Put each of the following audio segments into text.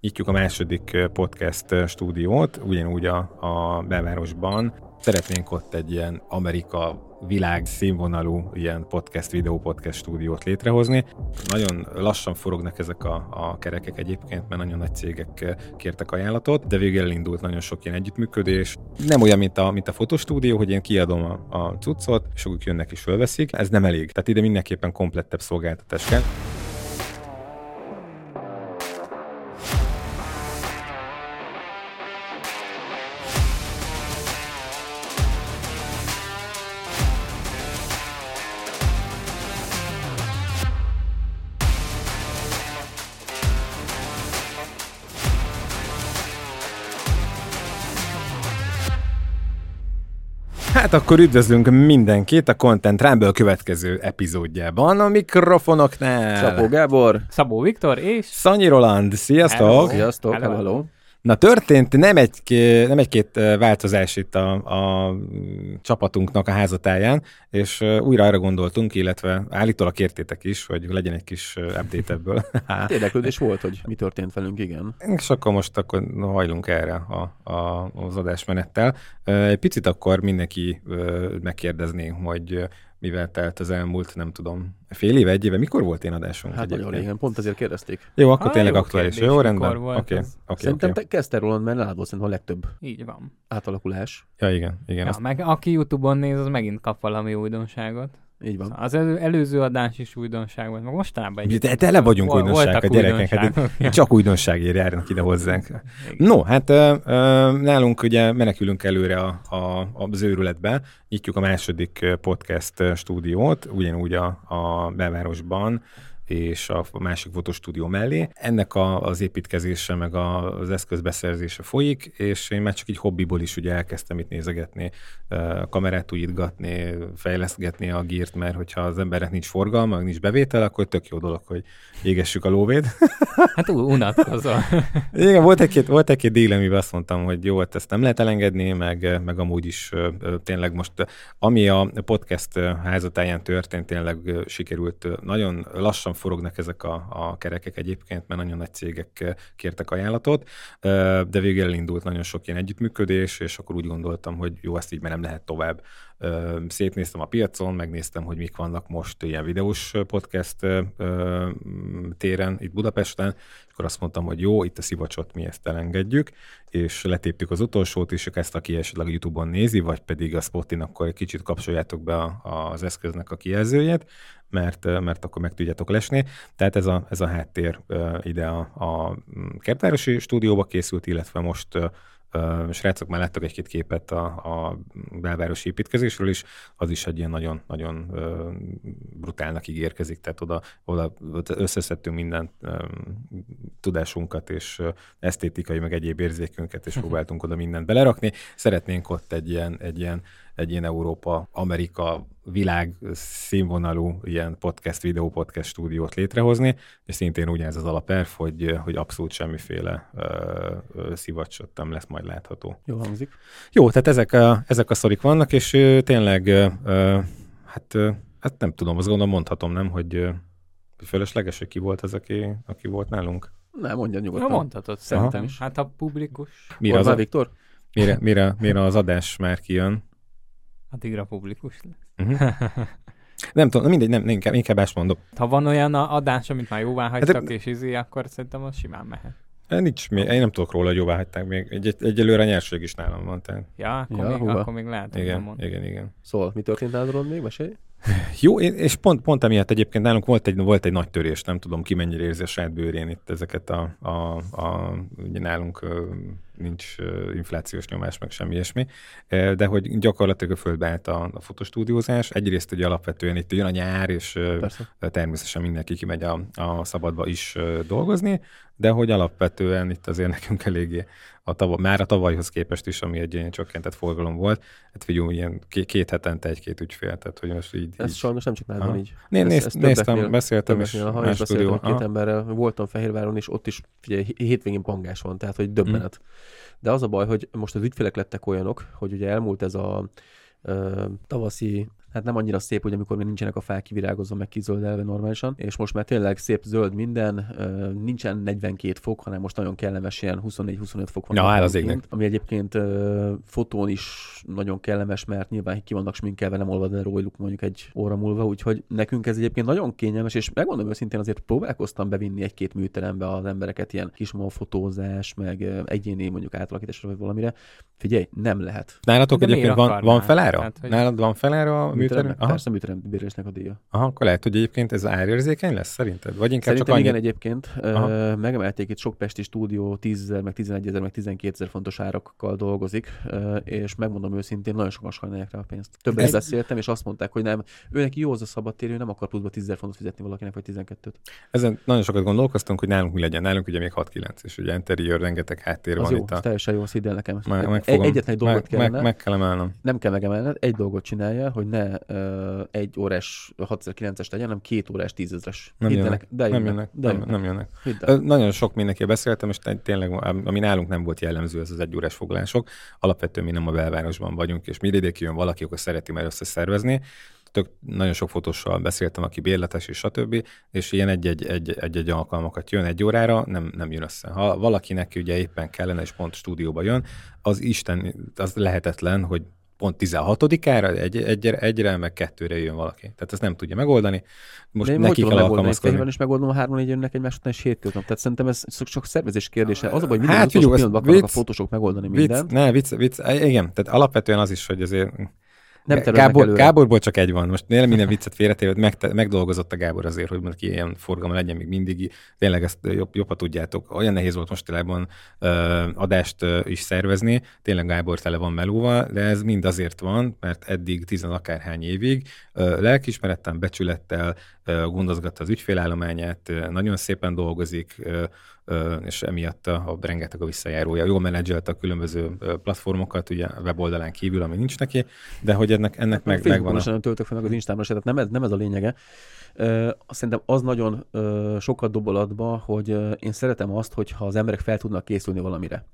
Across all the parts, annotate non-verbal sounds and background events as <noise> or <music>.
nyitjuk a második podcast stúdiót, ugyanúgy a, a belvárosban. Szeretnénk ott egy ilyen Amerika világ színvonalú ilyen podcast, videó podcast stúdiót létrehozni. Nagyon lassan forognak ezek a, a kerekek egyébként, mert nagyon nagy cégek kértek ajánlatot, de végül elindult nagyon sok ilyen együttműködés. Nem olyan, mint a, mint a fotostúdió, hogy én kiadom a, a cuccot, és jönnek és fölveszik. Ez nem elég. Tehát ide mindenképpen komplettebb szolgáltatás kell. Hát akkor üdvözlünk mindenkit a Content Rumble következő epizódjában a mikrofonoknál. Szabó Gábor. Szabó Viktor és... Szanyi Roland, sziasztok! Hello. Sziasztok, hello. hello. Na történt nem, egy, nem egy-két változás itt a, a csapatunknak a házatáján, és újra arra gondoltunk, illetve állítólag kértétek is, hogy legyen egy kis update ebből. <laughs> Érdeklődés volt, hogy mi történt velünk, igen. És akkor most akkor hajlunk erre a, a, az adásmenettel. Egy picit akkor mindenki megkérdezné, hogy mivel telt az elmúlt, nem tudom, fél éve, egy éve. Mikor volt én adásunk? Hát nagyon régen, pont azért kérdezték. Jó, akkor ah, tényleg jó aktuális. Kérdés, jó, rendben. Oké, okay, okay, Szerintem okay. te kezdte róla, mert nálad volt szerintem a legtöbb. Így van. Átalakulás. Ja, igen, igen. Ja, azt... meg aki Youtube-on néz, az megint kap valami újdonságot. Így van. Az elő, előző adás is újdonság volt, meg mostanában egy... De tele vagyunk újdonság a gyerekek, hát <laughs> csak újdonságért járnak ide hozzánk. Igen. No, hát ö, ö, nálunk ugye menekülünk előre a, a, az őrületbe, nyitjuk a második podcast stúdiót, ugyanúgy a, a belvárosban, és a másik fotostúdió mellé. Ennek a, az építkezése meg a, az eszközbeszerzése folyik, és én már csak így hobbiból is ugye elkezdtem itt nézegetni, kamerát újítgatni, fejlesztgetni a gírt, mert hogyha az embernek nincs forgalma, nincs bevétel, akkor tök jó dolog, hogy égessük a lóvét. <laughs> Hát unatkozol. <laughs> Igen, volt egy-két, volt egy-két díl, amiben azt mondtam, hogy jó, hát ezt nem lehet elengedni, meg, meg amúgy is tényleg most, ami a podcast házatáján történt, tényleg sikerült nagyon lassan forognak ezek a, a kerekek egyébként, mert nagyon nagy cégek kértek ajánlatot, de végül elindult nagyon sok ilyen együttműködés, és akkor úgy gondoltam, hogy jó, ezt így már nem lehet tovább. Szétnéztem a piacon, megnéztem, hogy mik vannak most ilyen videós podcast téren itt Budapesten, akkor azt mondtam, hogy jó, itt a szivacsot mi ezt elengedjük, és letéptük az utolsót, és ezt, aki esetleg a YouTube-on nézi, vagy pedig a Spotin, akkor egy kicsit kapcsoljátok be a, az eszköznek a kijelzőjét, mert, mert akkor meg tudjátok lesni. Tehát ez a, ez a háttér ide a, a kertvárosi stúdióba készült, illetve most srácok már láttak egy-két képet a, a belvárosi építkezésről is, az is egy ilyen nagyon-nagyon brutálnak ígérkezik, tehát oda, oda összeszedtünk minden um, tudásunkat és esztétikai, meg egyéb érzékünket, és próbáltunk oda mindent belerakni. Szeretnénk ott egy ilyen, egy ilyen egy ilyen Európa, Amerika, világ színvonalú ilyen podcast, videó podcast stúdiót létrehozni, és szintén úgy ez az alapelv, hogy, hogy abszolút semmiféle szivacsot nem lesz majd látható. Jó hangzik. Jó, tehát ezek a, ezek a szorik vannak, és uh, tényleg, uh, hát, uh, hát nem tudom, azt gondolom mondhatom, nem, hogy, hogy fölösleges, hogy ki volt az, aki, aki volt nálunk? Nem, mondja nyugodtan. Na, mondhatod, szerintem is. Hát a publikus. Mire, az a, Viktor? Mire, mire, mire az adás már kijön, Addigra publikus lesz. Uh-huh. <laughs> Nem tudom, mindegy, nem, inkább, inkább ezt mondom. Ha van olyan adás, amit már jóvá hagytak, hát, és izé, akkor szerintem az simán mehet. Nincs még, én nem tudok róla, hogy jóvá hagyták még. Egy, egy, egyelőre nyerség is nálam van. Tehát. Ja, akkor, ja, még, akkor még lehet, igen, igen, igen, igen. Szóval, mi történt nálad még? Mesélj? <laughs> Jó, és pont, pont emiatt egyébként nálunk volt egy, volt egy nagy törés, nem tudom ki mennyire érzi a saját bőrén itt ezeket a, a, a ugye nálunk nincs inflációs nyomás, meg semmi ilyesmi, de hogy gyakorlatilag a földbe állt a, a fotostúdiózás. Egyrészt ugye alapvetően itt jön a nyár, és Persze. természetesen mindenki kimegy a, a szabadba is dolgozni, de hogy alapvetően itt azért nekünk eléggé a tav- már a tavalyhoz képest is, ami egy ilyen csökkentett forgalom volt, hát figyelj, ilyen két, két hetente egy-két ügyfél, tehát hogy most így... Ez így... sajnos nem csak nálad így. Né, néz, ezt néztem, beszéltem is. Ha más beszéltem két emberrel, voltam Fehérváron, és ott is figyelj, hétvégén pangás van, tehát hogy döbbenet. Hmm. De az a baj, hogy most az ügyfelek lettek olyanok, hogy ugye elmúlt ez a ö, tavaszi hát nem annyira szép, hogy amikor még nincsenek a fák kivirágozva, meg kizöldelve normálisan, és most már tényleg szép zöld minden, nincsen 42 fok, hanem most nagyon kellemes ilyen 24-25 fok van. Ja, áll az egyébként, égnek. Ami egyébként fotón is nagyon kellemes, mert nyilván ki vannak sminkelve, nem olvad el róluk mondjuk egy óra múlva, úgyhogy nekünk ez egyébként nagyon kényelmes, és megmondom őszintén azért próbálkoztam bevinni egy-két műterembe az embereket ilyen kis fotózás, meg egyéni mondjuk átalakításra vagy valamire. Figyelj, nem lehet. Nálatok De egyébként van, akarnál? van felára? Tehát, hogy- Nálad van felára a műterem? Aha, Persze bérésnek a díja. aha, akkor lehet, hogy egyébként ez árérzékeny lesz szerinted? Vagy inkább Szerintem csak annyi... igen egyébként. Aha. Megemelték itt sok pesti stúdió 10 ezer, meg 11 ezer, meg 12 ezer fontos árakkal dolgozik, és megmondom őszintén, nagyon sokan sajnálják rá a pénzt. Többet Ez- beszéltem, és azt mondták, hogy nem, ő neki jó az a szabadtérő, nem akar pluszba 10 ezer fontot fizetni valakinek, vagy 12-t. Ezen nagyon sokat gondolkoztunk, hogy nálunk mi legyen. Nálunk ugye még 6-9, és ugye interior, rengeteg háttér Az van jó, itt. A... teljesen jó, azt hidd el nekem. Meg, Egy- megfogom. Egyetlen egy dolgot meg, kellene, meg, meg kell emelnem. nem kell megemelned, egy dolgot csinálja, hogy ne egy órás 6x9-es legyen, hanem két órás 10 ezres. Nem Hidd el jönnek. de Nem jönnek, jönnek. de Nem, jönnek. nem jönnek. Nagyon sok mindenkivel beszéltem, és tényleg, ami nálunk nem volt jellemző, ez az egy órás foglalások. Alapvetően mi nem a belvárosban vagyunk, és mire jön valaki, akkor szereti már összeszervezni. Tök, nagyon sok fotóssal beszéltem, aki bérletes és stb. És ilyen egy-egy, egy, egy-egy alkalmakat jön egy órára, nem, nem jön össze. Ha valakinek ugye éppen kellene, és pont stúdióba jön, az Isten, az lehetetlen, hogy pont 16-ára, egy, egy, egyre, meg kettőre jön valaki. Tehát ezt nem tudja megoldani. Most De én neki kell alkalmazkodni. Fehérváron is megoldom, a három négy jönnek egymás után és hétköznap. Tehát szerintem ez csak- szervezés kérdése. Az a baj, hogy minden Hát, utolsó pillanatban akarnak a vicc. fotósok megoldani Vicc, mindent. ne, vicc, vicc, igen, tehát alapvetően az is, hogy azért Nem Gábor, előre. Gáborból csak egy van. Most nem minden viccet félretéve, meg, megdolgozott a Gábor azért, hogy mondjuk ilyen forgalma legyen még mindig. Tényleg ezt jobb, jobban tudjátok. Olyan nehéz volt mostanában ö, adást ö, is szervezni. Tényleg Gábor tele van melóval, de ez mind azért van, mert eddig tizen akárhány évig ö, lelkismerettel, becsülettel gondozgatta az ügyfélállományát, nagyon szépen dolgozik, és emiatt a, a rengeteg a visszajárója. Jól menedzselte a különböző platformokat, ugye a weboldalán kívül, ami nincs neki, de hogy ennek, ennek meg, Facebookon megvan a... nagyon töltök fel, meg az Instámon se, tehát nem ez, nem ez a lényege. Szerintem az nagyon sokat dobol adba, hogy én szeretem azt, hogyha az emberek fel tudnak készülni valamire.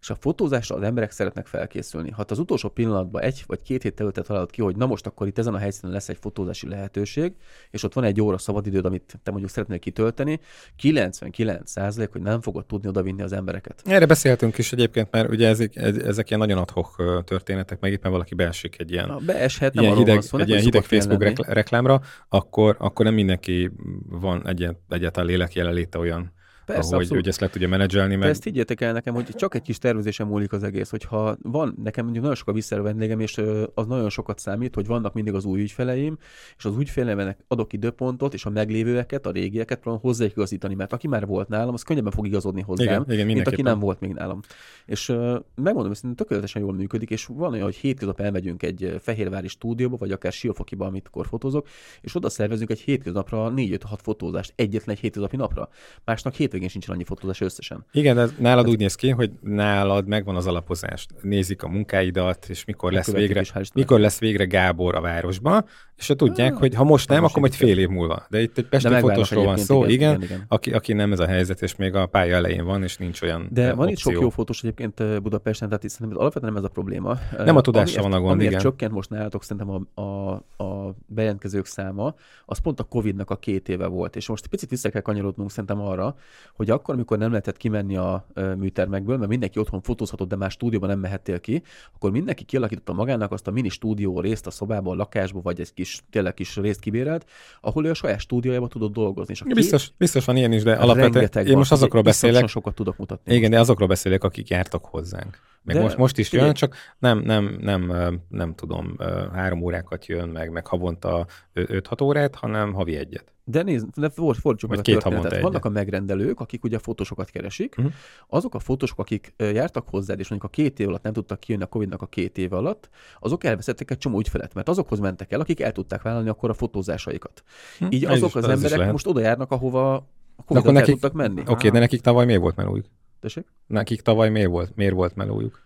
És a fotózásra az emberek szeretnek felkészülni. Ha az utolsó pillanatban egy vagy két hét előtte találod ki, hogy na most akkor itt ezen a helyszínen lesz egy fotózási lehetőség, és ott van egy óra szabadidőd, amit te mondjuk szeretnél kitölteni, 99 százalék, hogy nem fogod tudni odavinni az embereket. Erre beszéltünk is egyébként, mert ugye ezek, ez- ezek ilyen nagyon adhok történetek, meg éppen valaki beesik egy ilyen Na, beeshet, nem ilyen hideg, szó, egy ilyen hideg Facebook lenni. rekl- reklámra, akkor, akkor nem mindenki van egy, egyáltalán lélek jelenléte olyan, Persze, ahogy, hogy ezt le tudja menedzselni. De Meg... ezt higgyétek el nekem, hogy csak egy kis tervezésen múlik az egész, hogyha van, nekem mondjuk nagyon sok a vissza vendégem, és az nagyon sokat számít, hogy vannak mindig az új ügyfeleim, és az ügyfeleimnek adok időpontot, és a meglévőeket, a régieket próbálom hozzáigazítani, mert aki már volt nálam, az könnyebben fog igazodni hozzám, Igen, igen, mint aki nem volt még nálam. És megmondom, hogy tökéletesen jól működik, és van olyan, hogy hétköznap elmegyünk egy fehérvári stúdióba, vagy akár Siófokiba, amikor fotózok, és oda szervezünk egy hétköznapra 4-5-6 fotózást, egyetlen egy hétköznapi napra. Másnak hétvégén sincsen annyi fotózás összesen. Igen, de nálad úgy néz ki, hogy nálad megvan az alapozás. Nézik a munkáidat, és mikor lesz végre, is, mikor lesz végre Gábor a városba, és ha tudják, hogy ha most nem, akkor majd fél év múlva. De itt egy pesti fotósról van szó, igen, igen, igen. Aki, aki nem ez a helyzet, és még a pálya elején van, és nincs olyan De van itt sok jó fotós egyébként ö, Budapesten, tehát szerintem alapvetően nem ez a probléma. Nem a tudással Amiért- van a gond, amiért igen. csökkent most nálatok szerintem a, a, a bejelentkezők száma, az pont a Covid-nak a két éve volt. És most picit vissza kell kanyarodnunk szerintem arra, hogy akkor, amikor nem lehetett kimenni a műtermekből, mert mindenki otthon fotózhatott, de más stúdióban nem mehettél ki, akkor mindenki kialakította magának azt a mini stúdió részt a szobában, a lakásban, vagy egy kis, tényleg kis részt kibérelt, ahol ő a saját stúdiójában tudott dolgozni. És Biztos, biztos van ilyen is, de alapvetően rengeteg én most azokról beszélek, sokat tudok mutatni. igen, de azokról beszélek, akik jártak hozzánk. Meg De most, most is jön, csak nem, nem, nem, nem tudom, három órákat jön, meg, meg havonta 5-6 órát, hanem havi egyet. De nézd, de for- fordítsuk meg a két történetet. Vannak a megrendelők, akik ugye a fotósokat keresik. Uh-huh. Azok a fotósok, akik jártak hozzád, és mondjuk a két év alatt nem tudtak kijönni a Covid-nak a két év alatt, azok elveszettek egy csomó ügyfelet, mert azokhoz mentek el, akik el tudták vállalni akkor a fotózásaikat. Hm, Így azok is- az is emberek most oda járnak, ahova a covid akkor el nekik, tudtak menni. Oké, okay, de nekik tavaly miért volt melójuk? Tessék? Nekik tavaly miért volt, miért volt melójuk?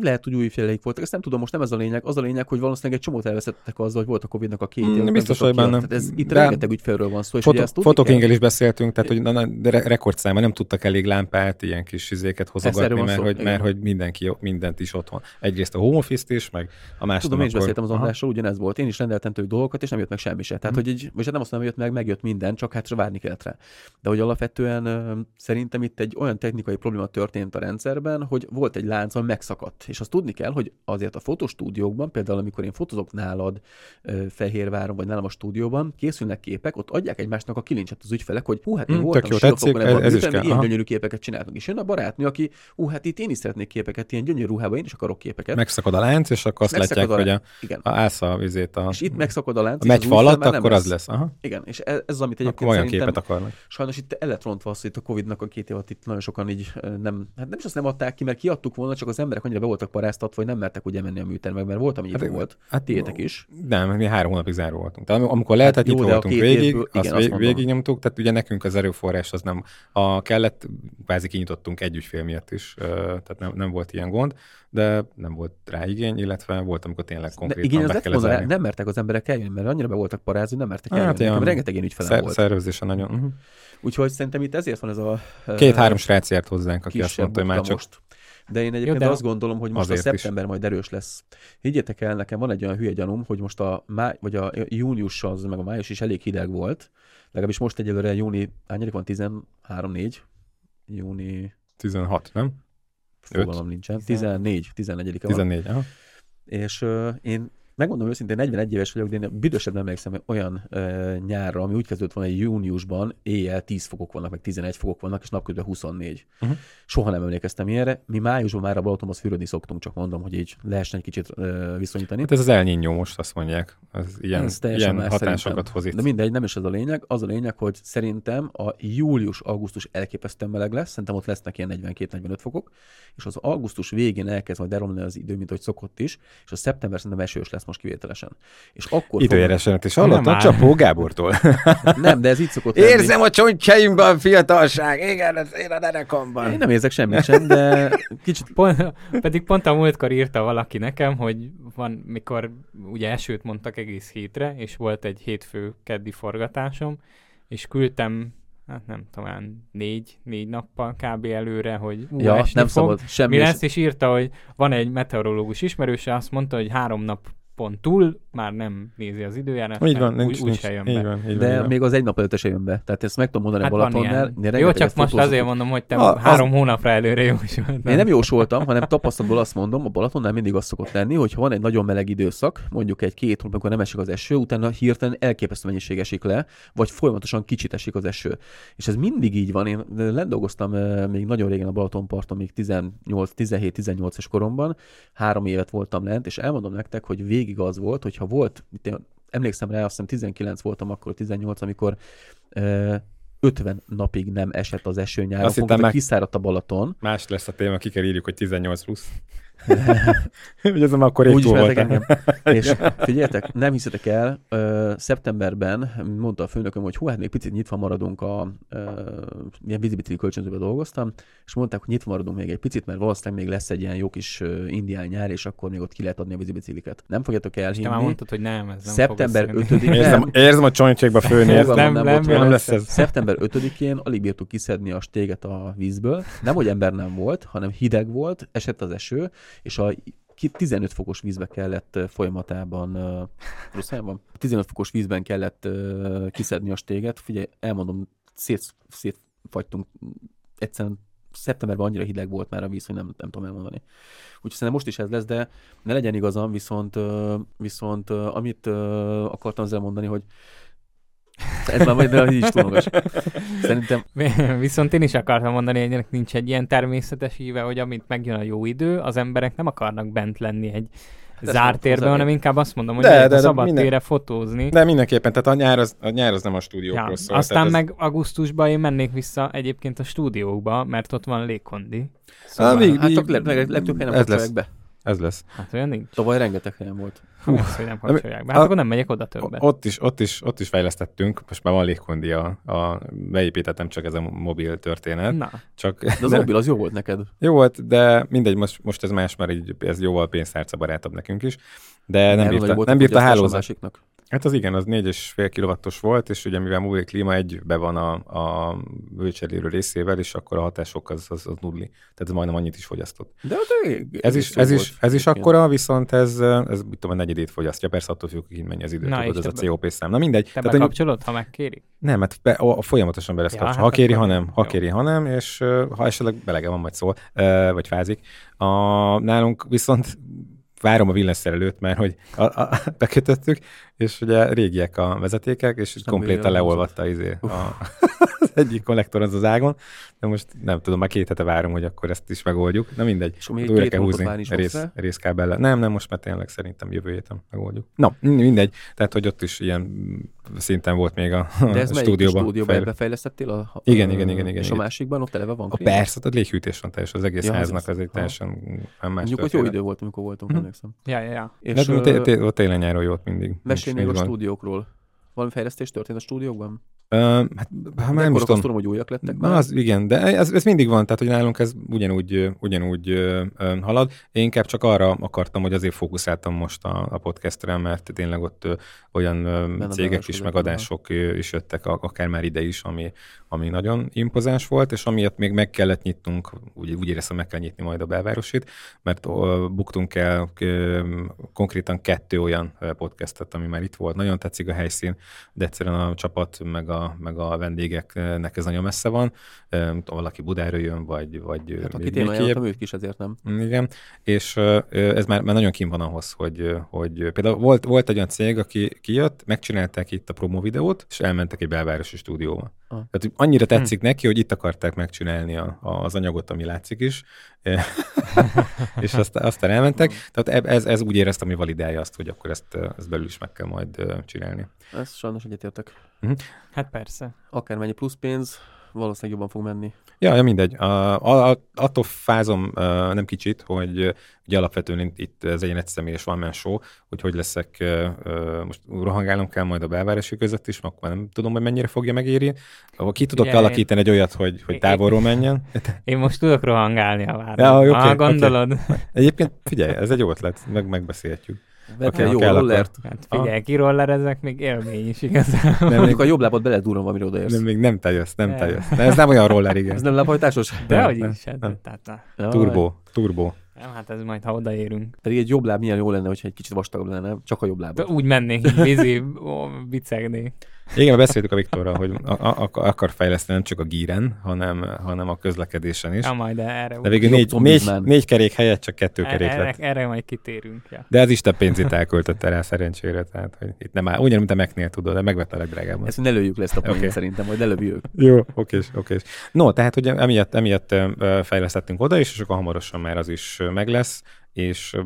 Lehet, hogy új féleik voltak, ezt nem tudom, most nem ez a lényeg. Az a lényeg, hogy valószínűleg egy csomót elveszettek azzal, hogy volt a Covid-nak a két Mm, év. biztos, hogy benne. Tehát ez, itt De- rengeteg ügyfélről van szó, és Foto. Fotokingel is beszéltünk, tehát hogy na, na, re- rekordszámban nem tudtak elég lámpát, ilyen kis izéket hozogatni, mert szó, hogy, igen. mert hogy mindenki mindent is otthon. Egyrészt a home office-t is, meg a másik. Tudom, én is beszéltem az Andrással, ugyanez volt. Én is rendeltem tőlük dolgokat, és nem jött meg semmi se. Tehát, hogy egy, vagy hát nem azt mondom, hogy jött meg, megjött minden, csak hát várni kellett rá. De hogy alapvetően szerintem itt egy olyan technikai probléma történt a rendszerben, hogy volt egy lánc, ami megszakadt. És azt tudni kell, hogy azért a fotostúdiókban, például amikor én fotózok nálad Fehérváron, vagy nálam a stúdióban, készülnek képek, ott adják egymásnak a kilincset az ügyfelek, hogy hú, hát én Hm, voltam jó, tetszik, ez- ez is kell, ilyen aha. gyönyörű képeket csináltunk. És jön a barátnő, aki, hú, hát itt én is szeretnék képeket, ilyen gyönyörű ruhában, én is akarok képeket. Megszakad a lánc, és akkor azt látják, a hogy a. Igen. a állsz a vizét a, És itt megszakad a lánc. a új falat, akkor az lesz. Aha. Igen, és ez, ez amit Akkor egyébként olyan szerintem képet akarnak. sajnos itt el lett rontva az, hogy itt a Covid-nak a két év alatt itt nagyon sokan így nem, hát nem is azt nem adták ki, mert kiadtuk volna, csak az emberek annyira be voltak paráztatva, hogy nem mertek ugye menni a műtermekbe, mert volt, ami Hát hát, volt. hát Tiétek is. Nem, mi három hónapig zárva voltunk. Tehát amikor lehetett, Hát hát jó, itt de voltunk végig, évből- igen, azt vég, végignyomtuk, tehát ugye nekünk az erőforrás az nem, a kellett, kvázi kinyitottunk egy ügyfél miatt is, tehát nem, nem volt ilyen gond, de nem volt rá igény, illetve volt, amikor tényleg De konkrétan igény az be lett kellett volna, nem mertek az emberek eljönni, mert annyira be voltak parázni, hogy nem mertek Hát, eljönni. ilyen Nekem rengeteg ilyen ügyfelem Szer- volt. szervezése nagyon. Uh-huh. Úgyhogy szerintem itt ezért van ez a Két-három srác járt hozzánk, aki azt mondta, hogy már csak most. De én egyébként de azt gondolom, hogy most a azért is. szeptember majd erős lesz. Higgyétek el, nekem van egy olyan hülye gyanúm, hogy most a, máj, vagy a június az, meg a május is elég hideg volt. Legalábbis most egyelőre júni, hányadik van? 13-4? Júni, 16, nem? fogalmam nincsen. 14, 14 van. 14, aha. És uh, én megmondom őszintén, 41 éves vagyok, de én büdösebben emlékszem olyan uh, nyárra, ami úgy kezdődött volna, hogy júniusban éjjel 10 fokok vannak, meg 11 fokok vannak, és napközben 24. Mhm. Uh-huh. Soha nem emlékeztem ilyenre. Mi májusban már a Balatonhoz fürödni szoktunk, csak mondom, hogy így lehessen egy kicsit uh, viszonyítani. Hát ez az El Niño most, azt mondják. Az ilyen, Ez teljesen ilyen hatásokat szerintem. hoz itt. De mindegy, nem is ez a lényeg. Az a lényeg, hogy szerintem a július-augusztus elképesztően meleg lesz, szerintem ott lesznek ilyen 42-45 fokok, és az augusztus végén elkezd majd elromlani az idő, mint hogy szokott is, és a szeptember szerintem esős lesz most kivételesen. És akkor Időjárását is áll. Csapó Gábortól. <laughs> Nem, de ez így szokott lenni. Érzem a csontjaimban a fiatalság, igen, ez én a derekamban. Én nem érzek semmit sem, de kicsit <laughs> Pont, pedig pont a múltkor írta valaki nekem, hogy van, mikor ugye esőt mondtak egész hétre, és volt egy hétfő keddi forgatásom, és küldtem, hát nem talán négy, négy nappal kb. előre, hogy ja, nem fog. szabad semmi. Mi lesz, és írta, hogy van egy meteorológus ismerőse, azt mondta, hogy három nap pont túl, már nem nézi az időjárást, Így van, úgy, nincs, úgy nincs, se jön így be. van, így van, így De van. még az egy nap előtt se jön be. Tehát ezt meg tudom mondani Hát Balatonnál. Jó, csak most fotózok. azért mondom, hogy te A- az- három hónapra előre jósoltál. Én nem jósoltam, hanem tapasztalatból azt mondom, a Balatonnál mindig az szokott lenni, hogy ha van egy nagyon meleg időszak, mondjuk egy-két hónap, amikor nem esik az eső, utána hirtelen elképesztő mennyiség esik le, vagy folyamatosan kicsit esik az eső. És ez mindig így van. Én lendolgoztam eh, még nagyon régen a Balatonparton, még 18, 17-18-es koromban, három évet voltam lent, és elmondom nektek, hogy végig az volt, hogyha volt, itt én emlékszem rá, azt hiszem 19 voltam akkor, 18, amikor eh, 50 napig nem esett az eső nyáron, Azt konkrétan meg- kiszáradt a Balaton, Más lesz a téma, ki kell írjuk, hogy 18 plusz. Ugye ez már akkor Úgy túl engem. És figyeljetek, nem hiszitek el, ö, szeptemberben mondta a főnököm, hogy hú, hát még picit nyitva maradunk a ö, ilyen vízibicikli kölcsönzőben dolgoztam, és mondták, hogy nyitva maradunk még egy picit, mert valószínűleg még lesz egy ilyen jó kis indián nyár, és akkor még ott ki lehet adni a vízibicikliket. Nem fogjátok Te már elhinni. mondtad, hogy nem, ez nem Szeptember fog összejönni. 5-én Érzem, érzem a ezt Fogalmam nem- nem, nem nem lesz ez. Szeptember 5-én alig bírtuk kiszedni a stéget a vízből. Nem, hogy ember nem volt, hanem hideg volt, esett az eső, és a ki 15 fokos vízbe kellett folyamatában, van? 15 fokos vízben kellett kiszedni a stéget. Figyelj, elmondom, szét, szétfagytunk. Egyszerűen szeptemberben annyira hideg volt már a víz, hogy nem, nem tudom elmondani. Úgyhogy szerintem most is ez lesz, de ne legyen igazam, viszont, viszont amit akartam ezzel mondani, hogy ez már majd de így is túl magas. Szerintem Viszont én is akartam mondani, hogy ennek nincs egy ilyen természetes íve, hogy amint megjön a jó idő, az emberek nem akarnak bent lenni egy De zárt térben, hanem inkább azt mondom, hogy De, de, de, szabad minden- térre fotózni. De mindenképpen, tehát a nyár az, a nyár az nem a stúdiókról Ja, szól. aztán meg augusztusban én mennék vissza egyébként a stúdiókba, mert ott van légkondi. Ah, még- hát így- csak le, le, legtöbb helyen nem ez lesz. kapcsolják be. Ez lesz. Hát olyan nincs. Tavaly rengeteg helyen volt. Hú, az, hogy nem kapcsolják be. Hát a- akkor nem megyek oda többet. Ott is, ott, is, ott is fejlesztettünk, most már van légkondi a, a beépítettem csak ez a mobil történet. Na, Csak, De az mobil az jó volt neked. Jó volt, de mindegy, most, most ez más, mert így, ez jóval pénztárca barátabb nekünk is. De nem Erről bírta, nem bírta a hálózat. Hát az igen, az 4,5 kilovattos volt, és ugye mivel mobil klíma egybe van a, a vőcserélő részével, és akkor a hatások az, az, az nulli. Tehát ez majdnem annyit is fogyasztott. De elég- Ez is, ez is, ez is akkora, viszont ez, ez mit tudom, a negyedét fogyasztja. Persze attól függ, hogy mennyi az idő, Na, tudod, ez a COP szám. Na mindegy. te Tehát, bekapcsolod, ha megkérik? nem, mert be, a, a folyamatosan be lesz Ja, kapcsolva. hát ha kéri, ha nem. Ha jó. kéri, ha nem, és ha esetleg belege van, vagy szól, vagy fázik. A, nálunk viszont várom a villanyszerelőt, mert hogy a, a, bekötöttük, és ugye régiek a vezetékek, és nem a leolvatta izé, a, <laughs> az egyik konnektor az az ágon, de most nem tudom, már két hete várom, hogy akkor ezt is megoldjuk. Na mindegy. És még Újra kell húzni a rész, részkábellel. Nem, nem, most már tényleg szerintem jövő héten megoldjuk. Na, mindegy. Tehát, hogy ott is ilyen szinten volt még a, De ez <laughs> a stúdióban. stúdióban fejl- befejlesztettél? A, a, Igen, igen, igen, igen, És igen. a másikban ott eleve van a klíma? persze, ott léghűtés van teljes, az egész Ja, háznak, az. ez egy teljesen más Mondjuk, hogy jó idő volt, amikor voltunk, Hm. emlékszem. Ja, ja, ja. És té- ott télen-nyáron jó ott mindig. Mesélj még a nincs gond. stúdiókról. Valami fejlesztés történt a stúdiókban? Ö, hát, ha már azt tudom. hogy újak lettek már. az igen, de ez, ez mindig van, tehát hogy nálunk ez ugyanúgy, ugyanúgy ö, ö, halad. Én inkább csak arra akartam, hogy azért fókuszáltam most a, a podcastre, mert tényleg ott ö, olyan ö, cégek is, meg adások ö, is jöttek, a- akár már ide is, ami, ami nagyon impozáns volt, és amiatt még meg kellett nyitnunk, úgy, úgy éreztem, meg kell nyitni majd a belvárosit, mert ö, buktunk el ö, konkrétan kettő olyan podcastet, ami már itt volt. Nagyon tetszik a helyszín, de egyszerűen a csapat, meg a, meg a vendégeknek ez nagyon messze van. Tudom, valaki Budáról jön, vagy, vagy Hát akit én ajánlottam, ők is ezért nem. igen, és ez már, már nagyon kim van ahhoz, hogy, hogy például volt, volt egy olyan cég, aki kijött, megcsinálták itt a promo videót, és elmentek egy belvárosi stúdióba. Ah. Tehát annyira tetszik neki, hogy itt akarták megcsinálni a, a, az anyagot, ami látszik is, <laughs> <laughs> és aztán, aztán elmentek. Tehát ez, ez úgy éreztem, hogy validálja azt, hogy akkor ezt, ezt belül is meg kell majd csinálni. Ezt sajnos egyetértek. Hát persze. Akármennyi plusz pénz, valószínűleg jobban fog menni. Ja, ja mindegy. A, a, a, attól fázom uh, nem kicsit, hogy ugye alapvetően itt- ez egy egyszemélyes one man show, hogy hogy leszek, most rohangálnom kell majd a belvárosi között is, akkor nem tudom, hogy mennyire fogja megéri. Ahol Ki tudok Figyelj, alakítani egy olyat, hogy, hogy én- távolról menjen. <laughs> Én most tudok rohangálni a váron. Ja, oké, ah, gondolod? Egyébként figyelj, ez egy jó ötlet, meg, megbeszélhetjük. Oké, okay, jó kell akkor. rollert. Hát figyelj, kirollerezek, még élmény is igazából. Nem, Mondjuk a jobb lábad bele durran, amire odaérsz. nem, még nem teljes, nem teljes. De ez nem olyan roller, igen. Ez nem lábhajtásos? De hogy is, hát, na. Jaj. Turbo, turbo. Nem, hát ez majd, ha odaérünk. Pedig egy jobb láb milyen jó lenne, hogyha egy kicsit vastagabb lenne? Csak a jobb lábad. úgy mennék, így vízi, ó, bicegnék. Igen, mert beszéltük a Viktorral, hogy a, a, akar fejleszteni nem csak a gíren, hanem, hanem a közlekedésen is. Ja, majd erre, De végül négy, négy, négy kerék helyett csak kettő kerék erre, lett. erre majd kitérünk. Ja. De ez is több pénzét elköltötte rá szerencsére, tehát hogy itt nem áll. Ugyanúgy, mint a Mac-nél tudod, de megvette a legdrágábban. Ezt ne lőjük le ezt a poént Oké. szerintem, majd előbb Jó, okés, okés. No, tehát ugye emiatt, emiatt fejlesztettünk oda is, és akkor hamarosan már az is meg lesz, és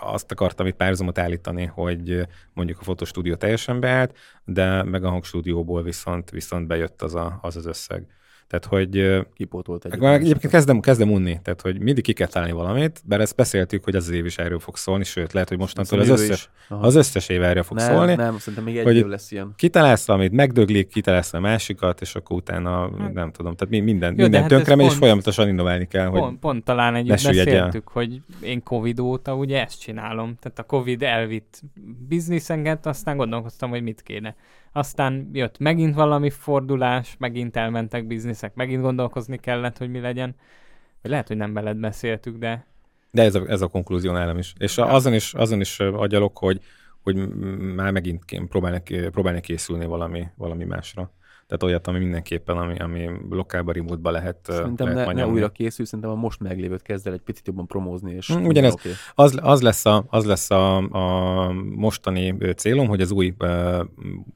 azt akartam itt párhuzamot állítani, hogy mondjuk a fotostúdió teljesen beállt, de meg a hangstúdióból viszont, viszont bejött az a, az, az összeg. Tehát, hogy kipótolt egy. Egyébként kezdem, kezdem unni, tehát hogy mindig ki kell találni valamit, bár ezt beszéltük, hogy az, év is erről fog szólni, sőt, lehet, hogy mostantól az, összes, az összes év erről fog nem, szólni. Nem, szerintem még egy Hogy- év lesz ilyen. Kitalálsz valamit, megdöglik, kitalálsz a másikat, és akkor utána Hát- nem tudom, tehát mi- minden, de minden hát tönkre megy, és pont- folyamatosan innoválni kell, hogy Pont, pont talán egy süllyedj el. beszéltük, hogy én Covid óta ugye ezt csinálom. Tehát a Covid elvitt bizniszenget, aztán gondolkoztam, hogy mit kéne. Aztán jött megint valami fordulás, megint elmentek bizniszek, megint gondolkozni kellett, hogy mi legyen. Vagy lehet, hogy nem veled beszéltük, de de ez a, ez a konklúzió nálam is. És Ja. azon is, azon is agyalok, hogy, hogy már megint próbálnak, próbálnak készülni valami, valami másra. Tehát olyat, ami mindenképpen, ami, ami lokálba, remote lehet, Szerintem lehet ne, ne újra készül, szerintem a most meglévőt kezd el egy picit jobban promózni, és Mm, ugyanez. oké. Az, az lesz, a, az lesz a, a mostani célom, hogy az új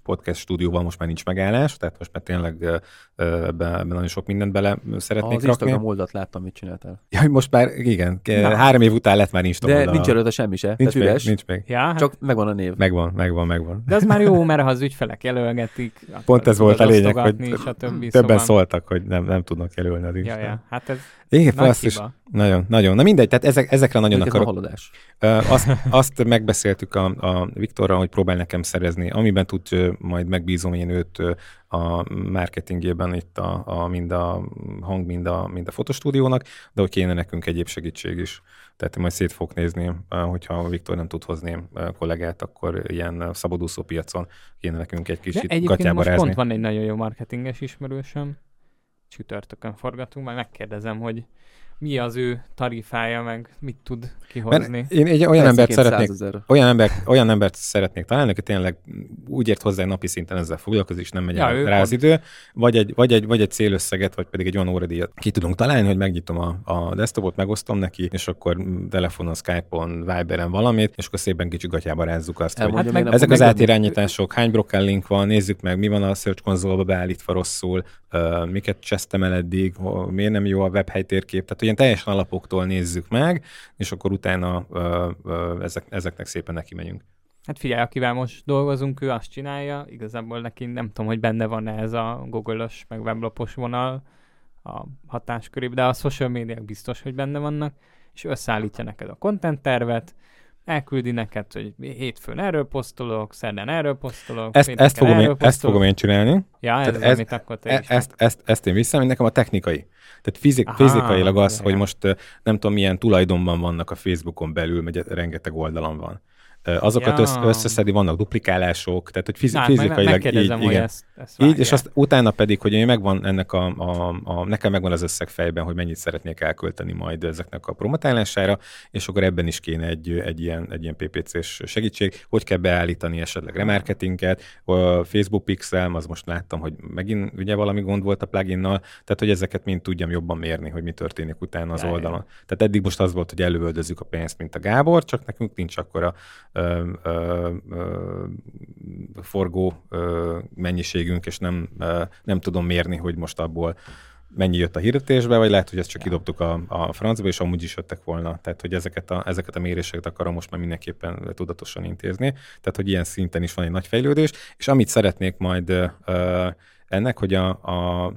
podcast stúdióban most már nincs megállás, tehát most már tényleg ebben, nagyon sok mindent bele szeretnék Az rakni. Instagram oldalt láttam, mit csináltál. Ja, hogy most már, igen, Na. három év után lett már Instagram De oldala. nincs előtte semmi se. nincs tehát még, üres, nincs még. ja, hát, csak megvan a név. Megvan, megvan, megvan. de az már <laughs> jó, mert ha az ügyfelek jelölgetik, Pont ez volt a tudod lényeg, hogy stb. Többen szóval... szóltak, hogy nem, nem tudnak jelölni az Ja, Instagram. ja, hát ez Igen, nagy azt is, hiba. Nagyon, nagyon. Na mindegy, tehát ezek, ezekre nagyon Mondjuk ez akarok. a haladás. Azt, azt megbeszéltük a, a Viktorral, hogy próbál nekem szerezni, amiben tud, majd megbízom én őt a marketingjében, itt a, a, mind a hang, mind a, mind a fotostúdiónak, de hogy kéne nekünk egyéb segítség is. Tehát én majd szét fogok nézni, hogyha Viktor nem tud hozni kollégát, akkor ilyen szabadúszó piacon kéne nekünk egy De kicsit egyébként gatyába most rázni. pont van egy nagyon jó marketinges ismerősöm, csütörtökön forgatunk, majd megkérdezem, hogy mi az ő tarifája, meg mit tud kihozni. Mert én egy olyan embert szeretnék 100 000. olyan, ember, olyan embert szeretnék találni, aki tényleg úgy ért hozzá, hogy napi szinten ezzel foglalkozik, és nem megy Ja, ő rá az idő, vagy egy, vagy, egy, vagy egy célösszeget, vagy pedig egy olyan óradíjat ki tudunk találni, hogy megnyitom a, a desktopot, megosztom neki, és akkor telefonon, Skype-on, Viberen valamit, és akkor szépen kicsit gatyába rázzuk azt, hogy Elmondja, Hát miért meg- ezek az átirányítások, hány broker link van, nézzük meg, mi van a Search Console-ba beállítva rosszul, uh, miket csesztem el eddig, miért nem jó a webhely térkép, tehát ilyen teljesen alapoktól nézzük meg, és akkor utána uh, uh, ezek, ezeknek szépen neki megyünk. Hát figyelj, akivel most dolgozunk, ő azt csinálja, igazából neki nem tudom, hogy benne van ez a Google-ös, meg weblapos vonal a hatáskörébe, de a social médiák biztos, hogy benne vannak, és összeállítja neked a content tervet, elküldi neked, hogy hétfőn erről posztolok, szerdán erről posztolok, Ezt, ezt, fogom, én, erről ezt posztolok. fogom én csinálni, Ja, ez, tehát az, ez- amit akkor te e, is ezt, ezt, ezt én vissza, nekem a technikai. Tehát fizik, Aha, fizikailag az, ja, hogy most nem tudom milyen tulajdonban vannak a Facebookon belül, mert rengeteg oldalon van. Azokat Ja. össz, összeszedi, vannak duplikálások, tehát hogy fizi, Na, hát fizikailag így, megkérdezem, hogy igen. ezt Így, és azt utána pedig, hogy megvan ennek a, a, a, nekem megvan az összeg fejben, hogy mennyit szeretnék elkölteni majd ezeknek a promotálására, és akkor ebben is kéne egy, egy, ilyen, egy ilyen PPC-s segítség, hogy kell beállítani esetleg remarketinget, a Facebook Pixel, az most láttam, hogy megint ugye valami gond volt a pluginnal, tehát hogy ezeket mind tudjam jobban mérni, hogy mi történik utána az Ja, ja. oldalon. Tehát eddig most az volt, hogy előöldözzük a pénzt, mint a Gábor, csak nekünk nincs akkora ö, ö, ö, forgó ö, mennyiségünk, és nem, nem tudom mérni, hogy most abból mennyi jött a hirdetésbe, vagy lehet, hogy ezt csak kidobtuk a, a francba, és amúgy is jöttek volna. Tehát, hogy ezeket a, ezeket a méréseket akarom most már mindenképpen tudatosan intézni. Tehát, hogy ilyen szinten is van egy nagy fejlődés, és amit szeretnék majd ennek, hogy a, a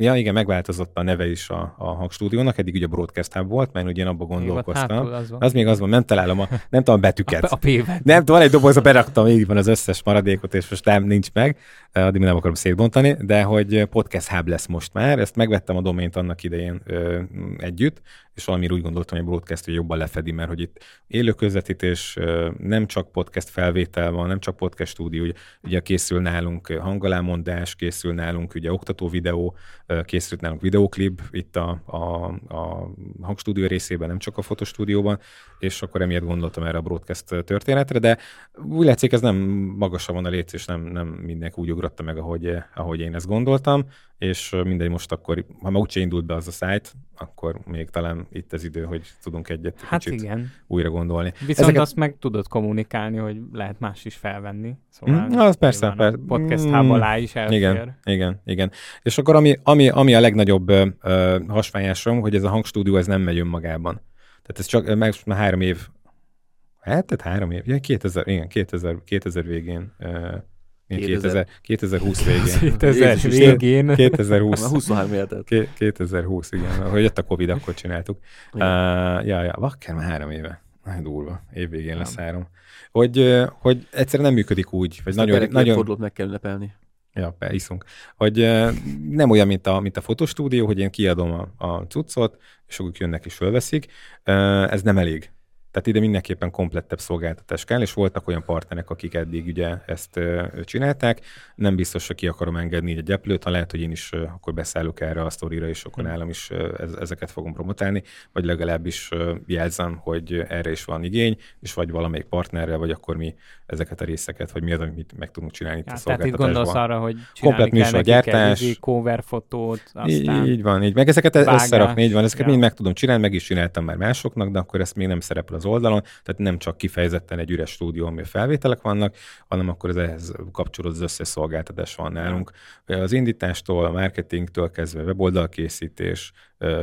Ja, igen, megváltozott a neve is a, a hangstúdiónak, eddig ugye a Broadcast Hub volt, mert ugye én abba gondolkoztam. hátul az van. Az még az van, nem találom a, nem tudom a betűket. A, a P-vet. Nem, van egy dobozba beraktam így van az összes maradékot, és most nem, nincs meg, addig nem akarom szétbontani, de hogy podcast hub lesz most már, ezt megvettem a domént annak idején ö, együtt, és valamiért úgy gondoltam, hogy a broadcast jobban lefedi, mert hogy itt élő közvetítés, nem csak podcast felvétel van, nem csak podcast stúdió, ugye, készül nálunk hangalámondás, készül nálunk ugye oktató videó, készült nálunk videóklip itt a, a, a hangstúdió részében, nem csak a fotostúdióban, és akkor emiatt gondoltam erre a broadcast történetre, de úgy látszik, ez nem magasabb van a léc, és nem, nem mindenki úgy ugrotta meg, ahogy, ahogy én ezt gondoltam, és mindegy, most akkor, ha már úgyse indult be az a szájt, akkor még talán itt az idő, hogy tudunk egyet Hát kicsit igen. újra gondolni. Viszont Ezeket- azt meg tudod kommunikálni, hogy lehet más is felvenni. Szóval Mm, az persze, persze. Podcast Mm, alá is elfér. Igen, igen, igen. És akkor ami, ami, ami a legnagyobb ö, ö, hasfájásom, hogy ez a hangstúdió ez nem megy önmagában. Tehát ez csak meg három év, hát tehát három év, ja, 2000, igen, 2000, 2000 végén, ö, 2000. 2000, 2020 végén. <laughs> 2000 Jézus Isten. végén. 2020. Már 23 életet. Ké- 2020, igen. Hogy jött a Covid, akkor csináltuk. Uh, ja, ja, bakker már három éve. Nagyon durva. Év végén lesz három. Hogy, hogy egyszerűen nem működik úgy, vagy Ezt a nagyon, nagyon, nagyon, fordulót meg kell ünnepelni. Ja, be, iszunk. Hogy nem olyan, mint a, mint a fotostúdió, hogy én kiadom a, a cuccot, és ők jönnek és fölveszik. Ez nem elég. Tehát ide mindenképpen komplettebb szolgáltatás kell, és voltak olyan partnerek, akik eddig ugye ezt csinálták. Nem biztos, hogy ki akarom engedni így egy gyeplőt, ha lehet, hogy én is akkor beszállok erre a sztorira, és akkor nálam is ezeket fogom promotálni, vagy legalábbis jelzem, hogy erre is van igény, és vagy valamelyik partnerrel, vagy akkor mi ezeket a részeket, vagy mi az, amit meg tudunk csinálni itt a Ja, tehát itt gondolsz arra, hogy Komplet műsorgyártás. izé cover fotót, Így, aztán így van, így. Meg ezeket vágás, összerakni, így van, ezeket ja. mind meg tudom csinálni, meg is csináltam már másoknak, de akkor ezt még nem szerepel az oldalon, tehát nem csak kifejezetten egy üres stúdió, ami felvételek vannak, hanem akkor az ehhez kapcsolódó az összes szolgáltatás van nálunk. Az indítástól, a marketingtől kezdve weboldalkészítés,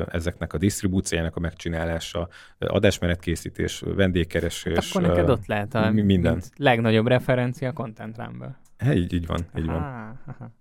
ezeknek a disztribúciójának a megcsinálása, adásmenetkészítés, vendégkeresés. Hát akkor neked ott lehet a mi- minden. legnagyobb referencia Content Rumble. Hát így, így van, így van. Aha, aha.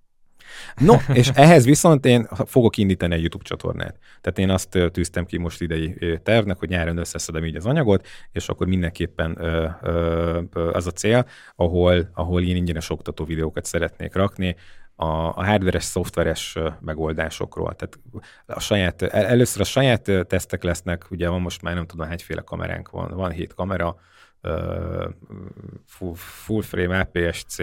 No, és ehhez viszont én fogok indítani egy YouTube csatornát. Tehát én azt tűztem ki most idei tervnek, hogy nyáron összeszedem így az anyagot, és akkor mindenképpen ö, ö, az a cél, ahol, ahol én ingyenes oktató videókat szeretnék rakni, a, a hardveres, szoftveres megoldásokról. Tehát a saját, el, először a saját tesztek lesznek, ugye van most már nem tudom hányféle kameránk van, van hét kamera, full, full frame, APS-C.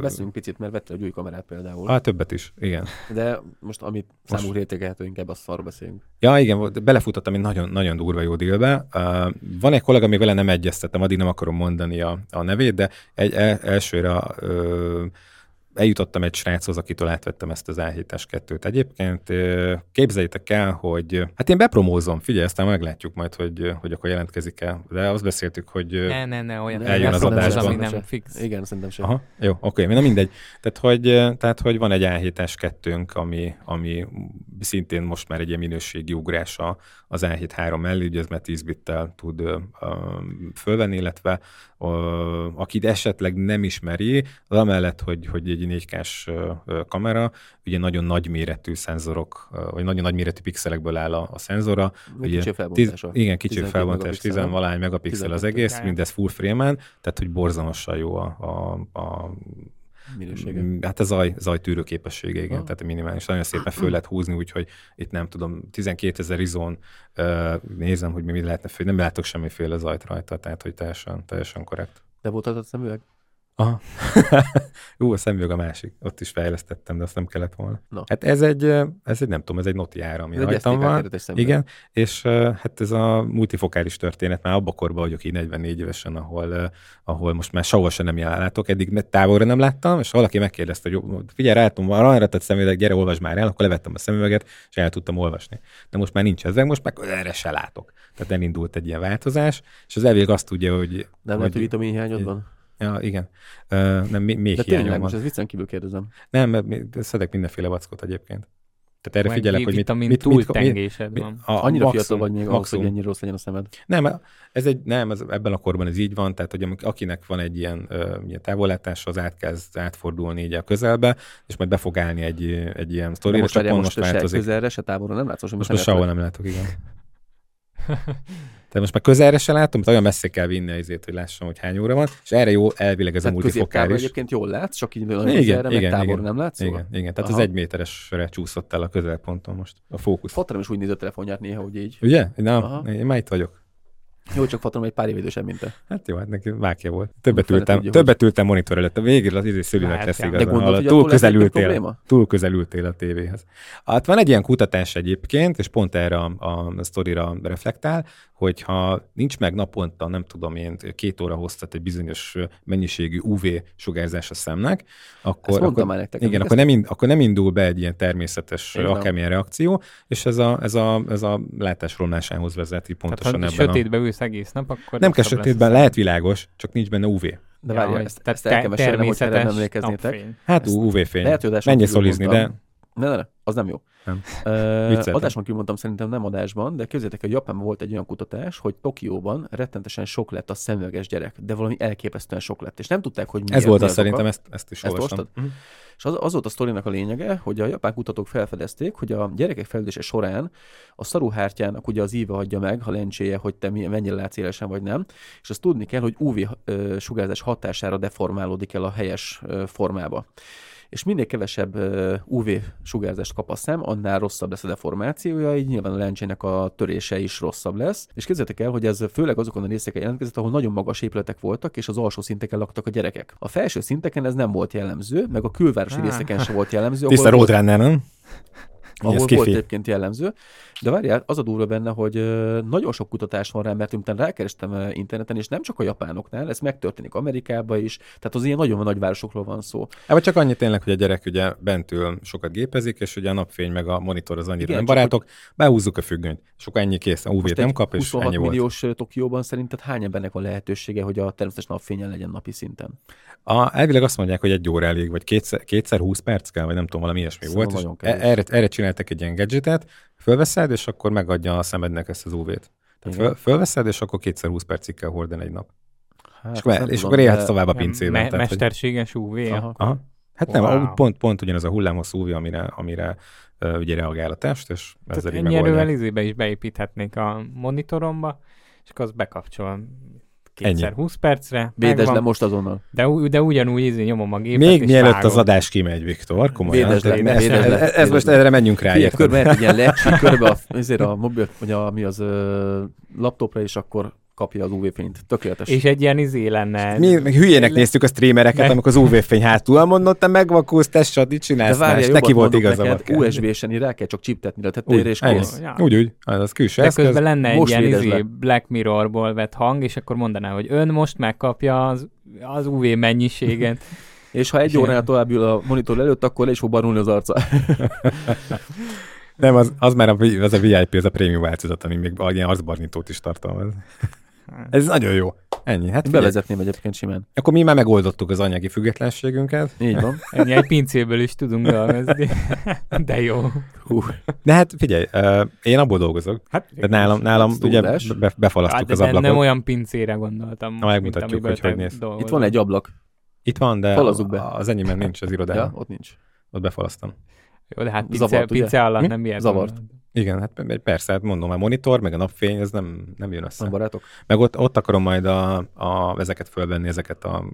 Beszélünk picit, mert vettél egy új kamerát például. Hát többet is, igen. De most amit számúra értékelhető, inkább a szarra beszélünk. Ja, igen, belefutottam egy nagyon, nagyon durva jó dílbe. Uh, van egy kollega, még vele nem egyeztettem, addig nem akarom mondani a, a nevét, de egy el, elsőre uh, eljutottam egy sráchoz, akitől átvettem ezt az A7-es 2-t. Egyébként képzeljétek el, hogy hát én bepromózom, figyelj, aztán meglátjuk majd, hogy, hogy akkor jelentkezik el. De azt beszéltük, hogy Ne, ne, ne, olyan eljön ne az adásban. Szerintem nem fix. Igen, szerintem sem. Aha, jó, oké, na mindegy. Tehát hogy, tehát, hogy van egy A7-es kettőnk, ami, ami szintén most már egy ilyen minőségi ugrás a- az A7 3 mellé, ugye ez már 10 bittel tud ö, fölvenni, illetve ö, akit esetleg nem ismeri, az amellett, hogy, hogy egy 4K-s ö, ö, kamera, ugye nagyon nagy méretű szenzorok, vagy nagyon nagy méretű pixelekből áll a, a szenzora, Még Ugye, kicsi felbontása. igen, kicsi 12 felbontás, megapixel. 10 valány megapixel az 12 egész, kája. mindez full frame-en, tehát hogy borzalmasan jó a, a, a Minősége. Hát a zaj, zajtűrő képessége, igen, Ah. tehát a minimális. Nagyon szépen föl lehet húzni, úgyhogy itt nem tudom, 12 ezer izón uh, nézem, hogy mi mi lehetne föl, nem látok semmiféle zajt rajta, tehát hogy teljesen, teljesen korrekt. De volt az a szemüveg? Aha. <laughs> Jó, a szemüveg a másik. Ott is fejlesztettem, de azt nem kellett volna. Na. Hát ez egy, ez egy, nem tudom, ez egy Noti ára, ami rajtam van. Igen, és hát ez a multifokális történet, már abba korban vagyok így 44 évesen, ahol, ahol most már sehol sem nem látok, eddig távolra nem láttam, és valaki megkérdezte, hogy figyelj, rátom, van arra tett szemüveg, gyere, olvasd már el, akkor levettem a szemüveget, és el tudtam olvasni. De most már nincs ez, most már erre se látok. Tehát elindult egy ilyen változás, és az elvég azt tudja, hogy... Nem lehet, hogy hogy vitamin hiányod van? Ja, igen. Uh, nem, még, még De tényleg, van. most ez viccen kívül kérdezem. Nem, mert szedek mindenféle vackot egyébként. Tehát erre Meg figyelek, hogy mit, mit, mit, mit, túltengésed van. a, Annyira maximum- fiatal vagy még ahhoz, hogy ennyire rossz legyen a szemed. Nem, ez egy, nem, ez, ebben a korban ez így van, tehát hogy amik- akinek van egy ilyen, ö, ilyen távollátás, az átkezd átfordulni így a közelbe, és majd be fog állni egy, egy ilyen De sztorira, most, pont most, most se változik. közelre, se távolra nem látsz, most, Most, most most sehol nem látok, igen. <laughs> Tehát most már közelre se látom, tehát olyan messze kell vinni azért, hogy lássam, hogy hány óra van, és erre jó elvileg ez a Tehát középtávol multifokális. egyébként jól látsz, csak így nagyon Igen, meg igen, távolra igen. nem látsz. szóval? Igen, igen, tehát Aha. az egy méteresre csúszott el a közelponton most, a fókusz. Faterom is úgy néz a telefonját néha, hogy így. Ugye? Na, Aha. én már itt vagyok. Jó, csak Faterom egy pár év idősebb, mint te. Hát jó, hát neki vákja volt. Többet Fele ültem, tudja, többet ültem monitor előtt. A végén az izé szülőnek Várjál. lesz De De igazán. gondolod, hogy túl attól lesz közel egy ültél, probléma? túl közel ültél a tévéhez. Hát van egy ilyen kutatás egyébként, és pont erre a, a sztorira reflektál, hogyha nincs meg naponta, nem tudom én, két óra hoztat egy bizonyos mennyiségű UV sugárzás a szemnek, akkor, akkor, már nektek, igen, akkor nem, ind, akkor nem indul be egy ilyen természetes van. akármilyen reakció, és ez a, ez a, ez a látásromlásához vezet így Tehát pontosan ha ebben a... sötétbe ülsz egész nap, akkor Nem kell sötétben, a lehet világos, csak nincs benne UV. De Ja, várjál, hogy- ezt, ezt el kell te- mesélnem, hogyha erre nem emlékeznétek. napfény. Hát Ezt UV-fény. Lehet, hogy szolizni, de. Ne, ne, ne, az nem jó. Nem. Uh, Vicceltem. adáson kívül mondtam, szerintem nem adásban, de képzeljétek, hogy Japánban volt egy olyan kutatás, hogy Tokióban rettentesen sok lett a szemüveges gyerek, de valami elképesztően sok lett, és nem tudták, hogy miért, ez volt az szerintem, ezt, ezt is Ezt olvastam. Mhm. És az, az volt a sztorinak a lényege, hogy a japán kutatók felfedezték, hogy a gyerekek fejlődése során a szaruhártyának ugye az íve adja meg, ha lencséje, hogy te mi- mennyire látsz élesen vagy nem, és azt tudni kell, hogy UV sugárzás hatására deformálódik el a helyes formába. És minél kevesebb ö, UV sugárzást kap a szem, annál rosszabb lesz a deformációja, így nyilván a lencsének a törése is rosszabb lesz. És képzeljétek el, hogy ez főleg azokon a részeken jelentkezett, ahol nagyon magas épületek voltak, és az alsó szinteken laktak a gyerekek. A felső szinteken ez nem volt jellemző, meg a külvárosi részeken sem volt jellemző. Tiszta ahol Roadrunner, nem? Ahol volt kifi. egyébként jellemző. De várjál, az a durva benne, hogy nagyon sok kutatás van rá, mert utána rákerestem interneten, és nem csak a japánoknál, ez megtörténik Amerikában is, tehát az ilyen nagyon nagy városokról van szó. Ebben csak annyi tényleg, hogy a gyerek ugye bentül sokat gépezik, és ugye a napfény meg a monitor az annyira Igen, nem barátok, behúzzuk a függönyt, és akkor ennyi kész, Most nem kap, és 26 ennyi volt. milliós Tokióban szerinted hány embernek van lehetősége, hogy a természetes napfényen legyen napi szinten? A, elvileg azt mondják, hogy egy óra elég, vagy kétszer, kétszer 20 perc kell, vagy nem tudom, valami ilyesmi Szerintem volt. És e- erre, erre csináltak egy ilyen gadgetet, fölveszed, és akkor megadja a szemednek ezt az UV-t. Tehát föl, fölveszed, és akkor kétszer 20 percig kell hordani egy nap. Hát, és akkor, nem és tudom, akkor élhetsz tovább a pincében. Me- tehát, mesterséges UV. Aha. aha. Hát nem, Wow. wow. pont, pont ugyanaz a hullámhosszú UV, amire, amire uh, ugye reagál a test, és ezzel Tehát így ennyi erővel megoldják. izébe is beépíthetnék a monitoromba, és akkor azt bekapcsolom Ennyi. Kétszer 20 percre. Megvan. le most azonnal. De, de ugyanúgy izé nyomom a gépet, Még és mielőtt vágom. az adás kimegy, Viktor, komolyan. Védesd le, védesd le, ez, ez, most erre menjünk rá. Figyelj, körbe egy ilyen lecsi, körbe a, ezért a mobil, vagy a, mi az ö, laptopra, és akkor kapja az UV-fényt. Tökéletes. És egy ilyen izé lenne. Mi meg hülyének Le- néztük a streamereket, Ne. amikor az UV-fény hátul mondott, te megvakulsz, te mit csinálsz, De jobban neki volt igaza. USB-sen rá kell csak csiptetni a tetejére, Úgy, és. Ja. Úgy, úgy, az, az külső De eszköz. közben lenne egy ilyen izé le. Black Mirrorból vett hang, és akkor mondaná, hogy ön most megkapja az, az UV mennyiséget. <laughs> És ha egy óránál tovább ül a monitor előtt, akkor le is fog barulni az arca. <laughs> Nem, az, az már a, az a VIP, az a prémium változat, ami még ilyen arcbarnítót is tartalmaz. Ez nagyon jó. Ennyi. Hát figyelj, Bevezetném egyébként simán. akkor mi már megoldottuk az anyagi függetlenségünket. Így van. <laughs> Ennyi egy pincéből is tudunk dolgozni. <laughs> De jó. Hú. De hát figyelj, én abból dolgozok. Hát, De nálam, nálam ugye be, befalasztuk hát, az de nem, ablakot. nem olyan pincére gondoltam. most, megmutatjuk, hogy hogy néz. dolgozol. Itt van egy ablak. Itt van, de Falazzuk be. az enyémben nincs az Ja, irodában. ott nincs. Ott befalasztam. Jó, de hát pince, Zavart, pince alatt nem ilyet Zavart. gondolod. Igen, hát persze, hát mondom, a monitor, meg a napfény, ez nem, nem jön össze. Nem barátok? Meg ott, ott akarom majd a, a, ezeket fölvenni, ezeket a,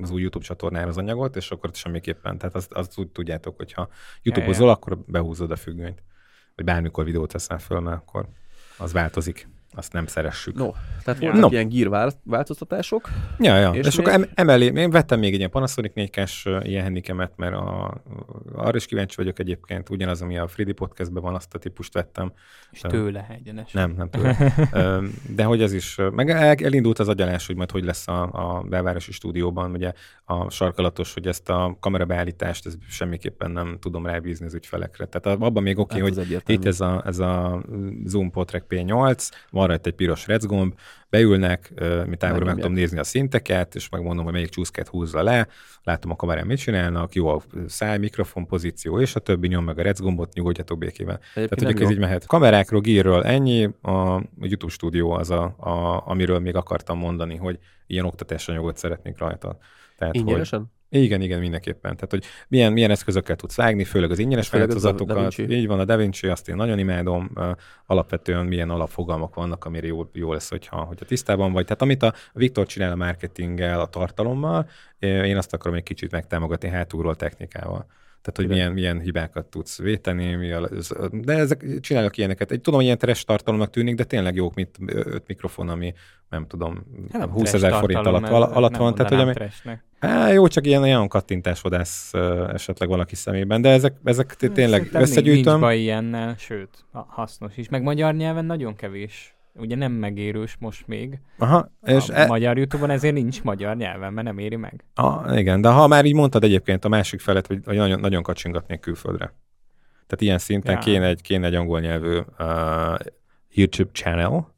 az új YouTube csatornára az anyagot, és akkor semmiképpen. Tehát azt, azt úgy tudjátok, hogyha YouTube-ozol, ja. akkor behúzod a függönyt. Vagy bármikor videót teszel föl, mert akkor az változik. Azt nem szeressük. No, tehát Ja. voltak No. ilyen vál- változtatások. Ja, ja. És, És akkor még? em, emellé, én vettem még egy ilyen Panasonic 4K-s uh, ilyen handikemet, mert a, arra is kíváncsi vagyok egyébként, ugyanaz, ami a 3D podcastben van, azt a típust vettem. És tőle egyenes. Nem, nem. <laughs> Ö, De hogy ez is, meg el- elindult az agyalás, hogy majd hogy lesz a, a belvárosi stúdióban, ugye a sarkalatos, hogy ezt a kamerabeállítást, ez semmiképpen nem tudom rábízni az ügyfelekre. Tehát abban még oké, Hát okay, az hogy itt ez a, ez a Zoom Potrek P8, van rajta egy piros recgomb, beülnek, mi távolról meg tudom nézni a szinteket, és megmondom, hogy melyik csúszkát húzza le, látom a kamerán mit csinálnak, jó a száj, mikrofon pozíció, és a többi nyom meg a recgombot, nyugodjatok békében. Tehát, Egyébként hogy nem ez így mehet. Kamerákról, gírről ennyi, a, YouTube stúdió az, a, a, amiről még akartam mondani, hogy ilyen oktatásanyagot szeretnék rajta. Tehát, hogy, Ingyenesen? Igen, igen, mindenképpen. Tehát, hogy milyen, milyen eszközökkel tudsz vágni, főleg az ingyenes változatokat. Így van, a DaVinci, azt én nagyon imádom. Alapvetően milyen alapfogalmak vannak, amire jó, jó lesz, hogyha, hogyha tisztában vagy. Tehát amit a Viktor csinál a marketinggel, a tartalommal, én azt akarom egy kicsit megtámogatni hátulról technikával. Tehát, hogy Igen. milyen, milyen hibákat tudsz véteni, mi a, de ezek csinálok ilyeneket. Egy, tudom, hogy ilyen teres tartalomnak tűnik, de tényleg jók, mint öt mikrofon, ami nem tudom, Hát nem 20 trash ezer forint alatt, alatt van. Tehát, hogy ami, trashnek. Á, jó, csak ilyen olyan kattintásvadász ö, esetleg valaki szemében, de ezek, ezek t- tényleg Szerintem összegyűjtöm. Nincs baj ilyennel, sőt, ha- hasznos is. Meg magyar nyelven nagyon kevés. Ugye nem megérős most még. Aha, és a e, magyar Youtube-on ezért nincs magyar nyelven, mert nem éri meg. a, igen, de ha már így mondtad egyébként a másik felet, hogy, hogy nagyon, nagyon kacsingatnék külföldre. Tehát ilyen szinten Ja. kéne, egy, kéne egy angol nyelvű uh, YouTube channel,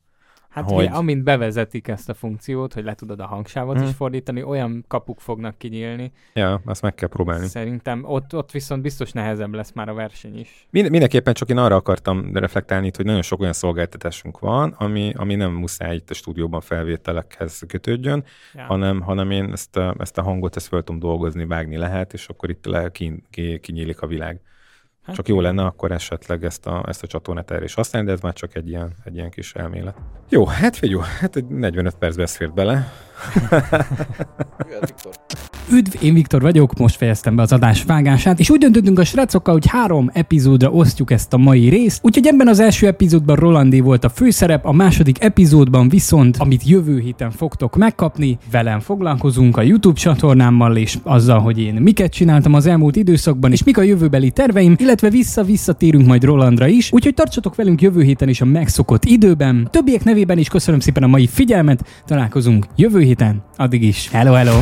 Hát Hogy- hogy... amint bevezetik ezt a funkciót, hogy le tudod a hangsávot Mhm. is fordítani, olyan kapuk fognak kinyílni. ja, azt meg kell próbálni. Szerintem ott, ott viszont biztos nehezebb lesz már a verseny is. Mind, mindenképpen csak én arra akartam reflektálni hogy nagyon sok olyan szolgáltatásunk van, ami, ami nem muszáj itt a stúdióban felvételekhez kötődjön, Ja. hanem, hanem én ezt a, ezt a hangot ezt fel tudom dolgozni, vágni lehet, és akkor itt le, ki, ki, kinyílik a világ. Hát Csak jó lenne akkor esetleg ezt a, ezt a csatornát erre is használni, de ez már csak egy ilyen, egy ilyen kis elmélet. Jó, hát figyelj, hát egy 45 perc beszélt bele. Üdv, én Viktor vagyok, most fejeztem be az adás vágását, és úgy döntöttünk a srácokkal, hogy három epizódra osztjuk ezt a mai részt. Úgyhogy ebben az első epizódban Rolandé volt a főszerep, a második epizódban viszont, amit jövő héten fogtok megkapni, velem foglalkozunk a YouTube csatornámmal, és azzal, hogy én miket csináltam az elmúlt időszakban, és mik a jövőbeli terveim, illetve vissza-visszatérünk majd Rolandra is. Úgyhogy tartsatok velünk jövő héten is a megszokott időben. Többiek nevében is köszönöm szépen a mai figyelmet, találkozunk jövő héten, addig is. Hello, hello!